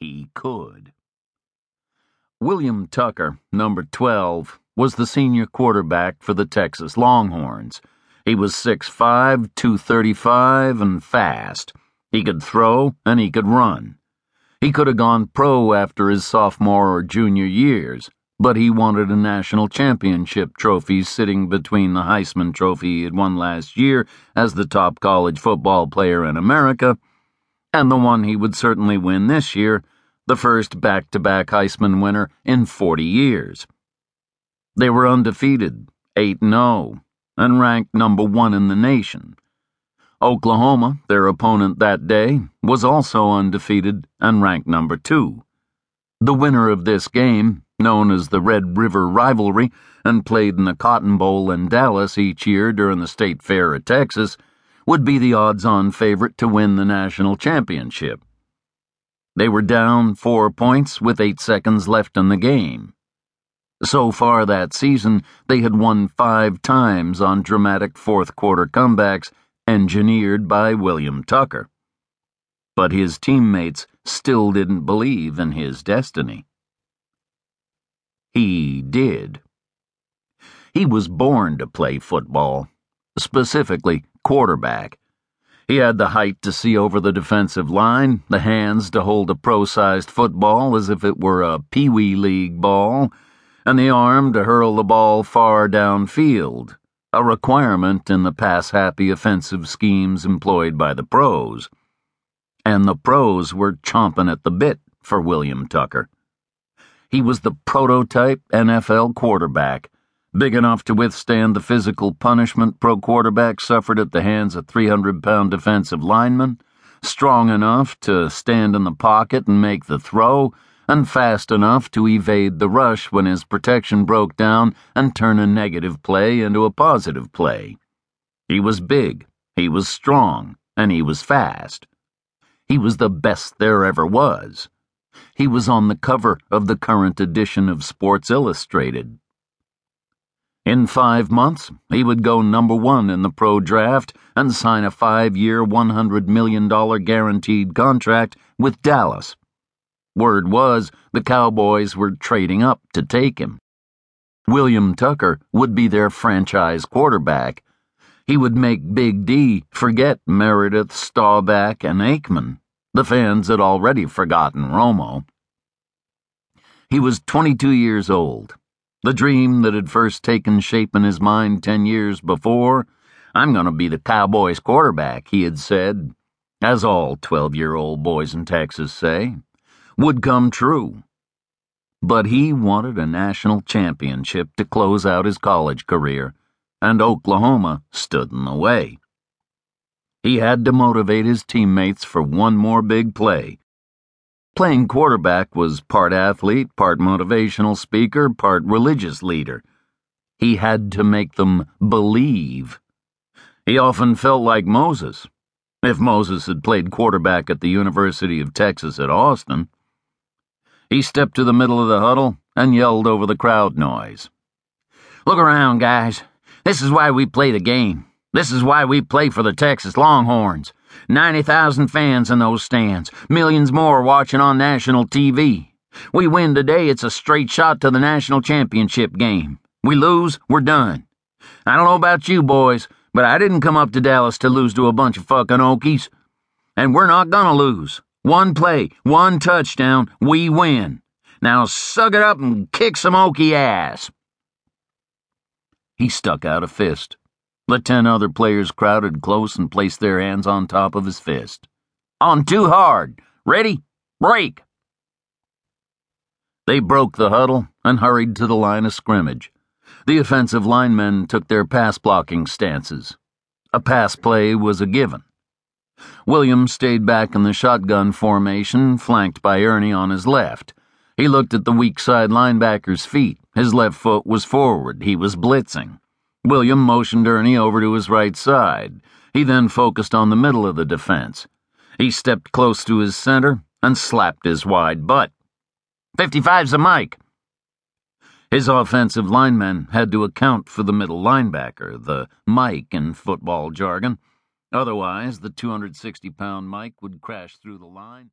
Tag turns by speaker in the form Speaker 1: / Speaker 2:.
Speaker 1: he could. William Tucker, number 12, was the senior quarterback for the Texas Longhorns. He was 6'5, 235, and fast. He could throw and he could run. He could have gone pro after his sophomore or junior years, but he wanted a national championship trophy sitting between the Heisman Trophy he had won last year as the top college football player in America and the one he would certainly win this year the first back to back Heisman winner in 40 years. They were undefeated, 8 0, and ranked number one in the nation. Oklahoma, their opponent that day, was also undefeated and ranked number two. The winner of this game, known as the Red River Rivalry and played in the Cotton Bowl in Dallas each year during the State Fair at Texas, would be the odds on favorite to win the national championship. They were down four points with eight seconds left in the game. So far that season, they had won five times on dramatic fourth quarter comebacks engineered by William Tucker. But his teammates still didn't believe in his destiny. He did. He was born to play football, specifically quarterback he had the height to see over the defensive line, the hands to hold a pro sized football as if it were a Pee Wee League ball, and the arm to hurl the ball far downfield, a requirement in the pass happy offensive schemes employed by the pros. And the pros were chomping at the bit for William Tucker. He was the prototype NFL quarterback big enough to withstand the physical punishment pro quarterback suffered at the hands of 300 pound defensive linemen, strong enough to stand in the pocket and make the throw, and fast enough to evade the rush when his protection broke down and turn a negative play into a positive play. He was big, he was strong, and he was fast. He was the best there ever was. He was on the cover of the current edition of Sports Illustrated. In five months, he would go number one in the pro draft and sign a five year, $100 million guaranteed contract with Dallas. Word was the Cowboys were trading up to take him. William Tucker would be their franchise quarterback. He would make Big D forget Meredith, Staubach, and Aikman. The fans had already forgotten Romo. He was 22 years old the dream that had first taken shape in his mind ten years before, I'm going to be the Cowboys quarterback, he had said, as all 12 year old boys in Texas say, would come true. But he wanted a national championship to close out his college career, and Oklahoma stood in the way. He had to motivate his teammates for one more big play Playing quarterback was part athlete, part motivational speaker, part religious leader. He had to make them believe. He often felt like Moses, if Moses had played quarterback at the University of Texas at Austin. He stepped to the middle of the huddle and yelled over the crowd noise. Look around, guys. This is why we play the game. This is why we play for the Texas Longhorns. 90,000 fans in those stands, millions more watching on national TV. We win today, it's a straight shot to the national championship game. We lose, we're done. I don't know about you boys, but I didn't come up to Dallas to lose to a bunch of fucking Okies. And we're not gonna lose. One play, one touchdown, we win. Now suck it up and kick some Okie ass. He stuck out a fist. The ten other players crowded close and placed their hands on top of his fist. On too hard. Ready? Break! They broke the huddle and hurried to the line of scrimmage. The offensive linemen took their pass blocking stances. A pass play was a given. Williams stayed back in the shotgun formation, flanked by Ernie on his left. He looked at the weak side linebacker's feet. His left foot was forward. He was blitzing. William motioned Ernie over to his right side. He then focused on the middle of the defense. He stepped close to his center and slapped his wide butt. 55's a Mike. His offensive linemen had to account for the middle linebacker, the Mike in football jargon. Otherwise, the 260 pound Mike would crash through the line.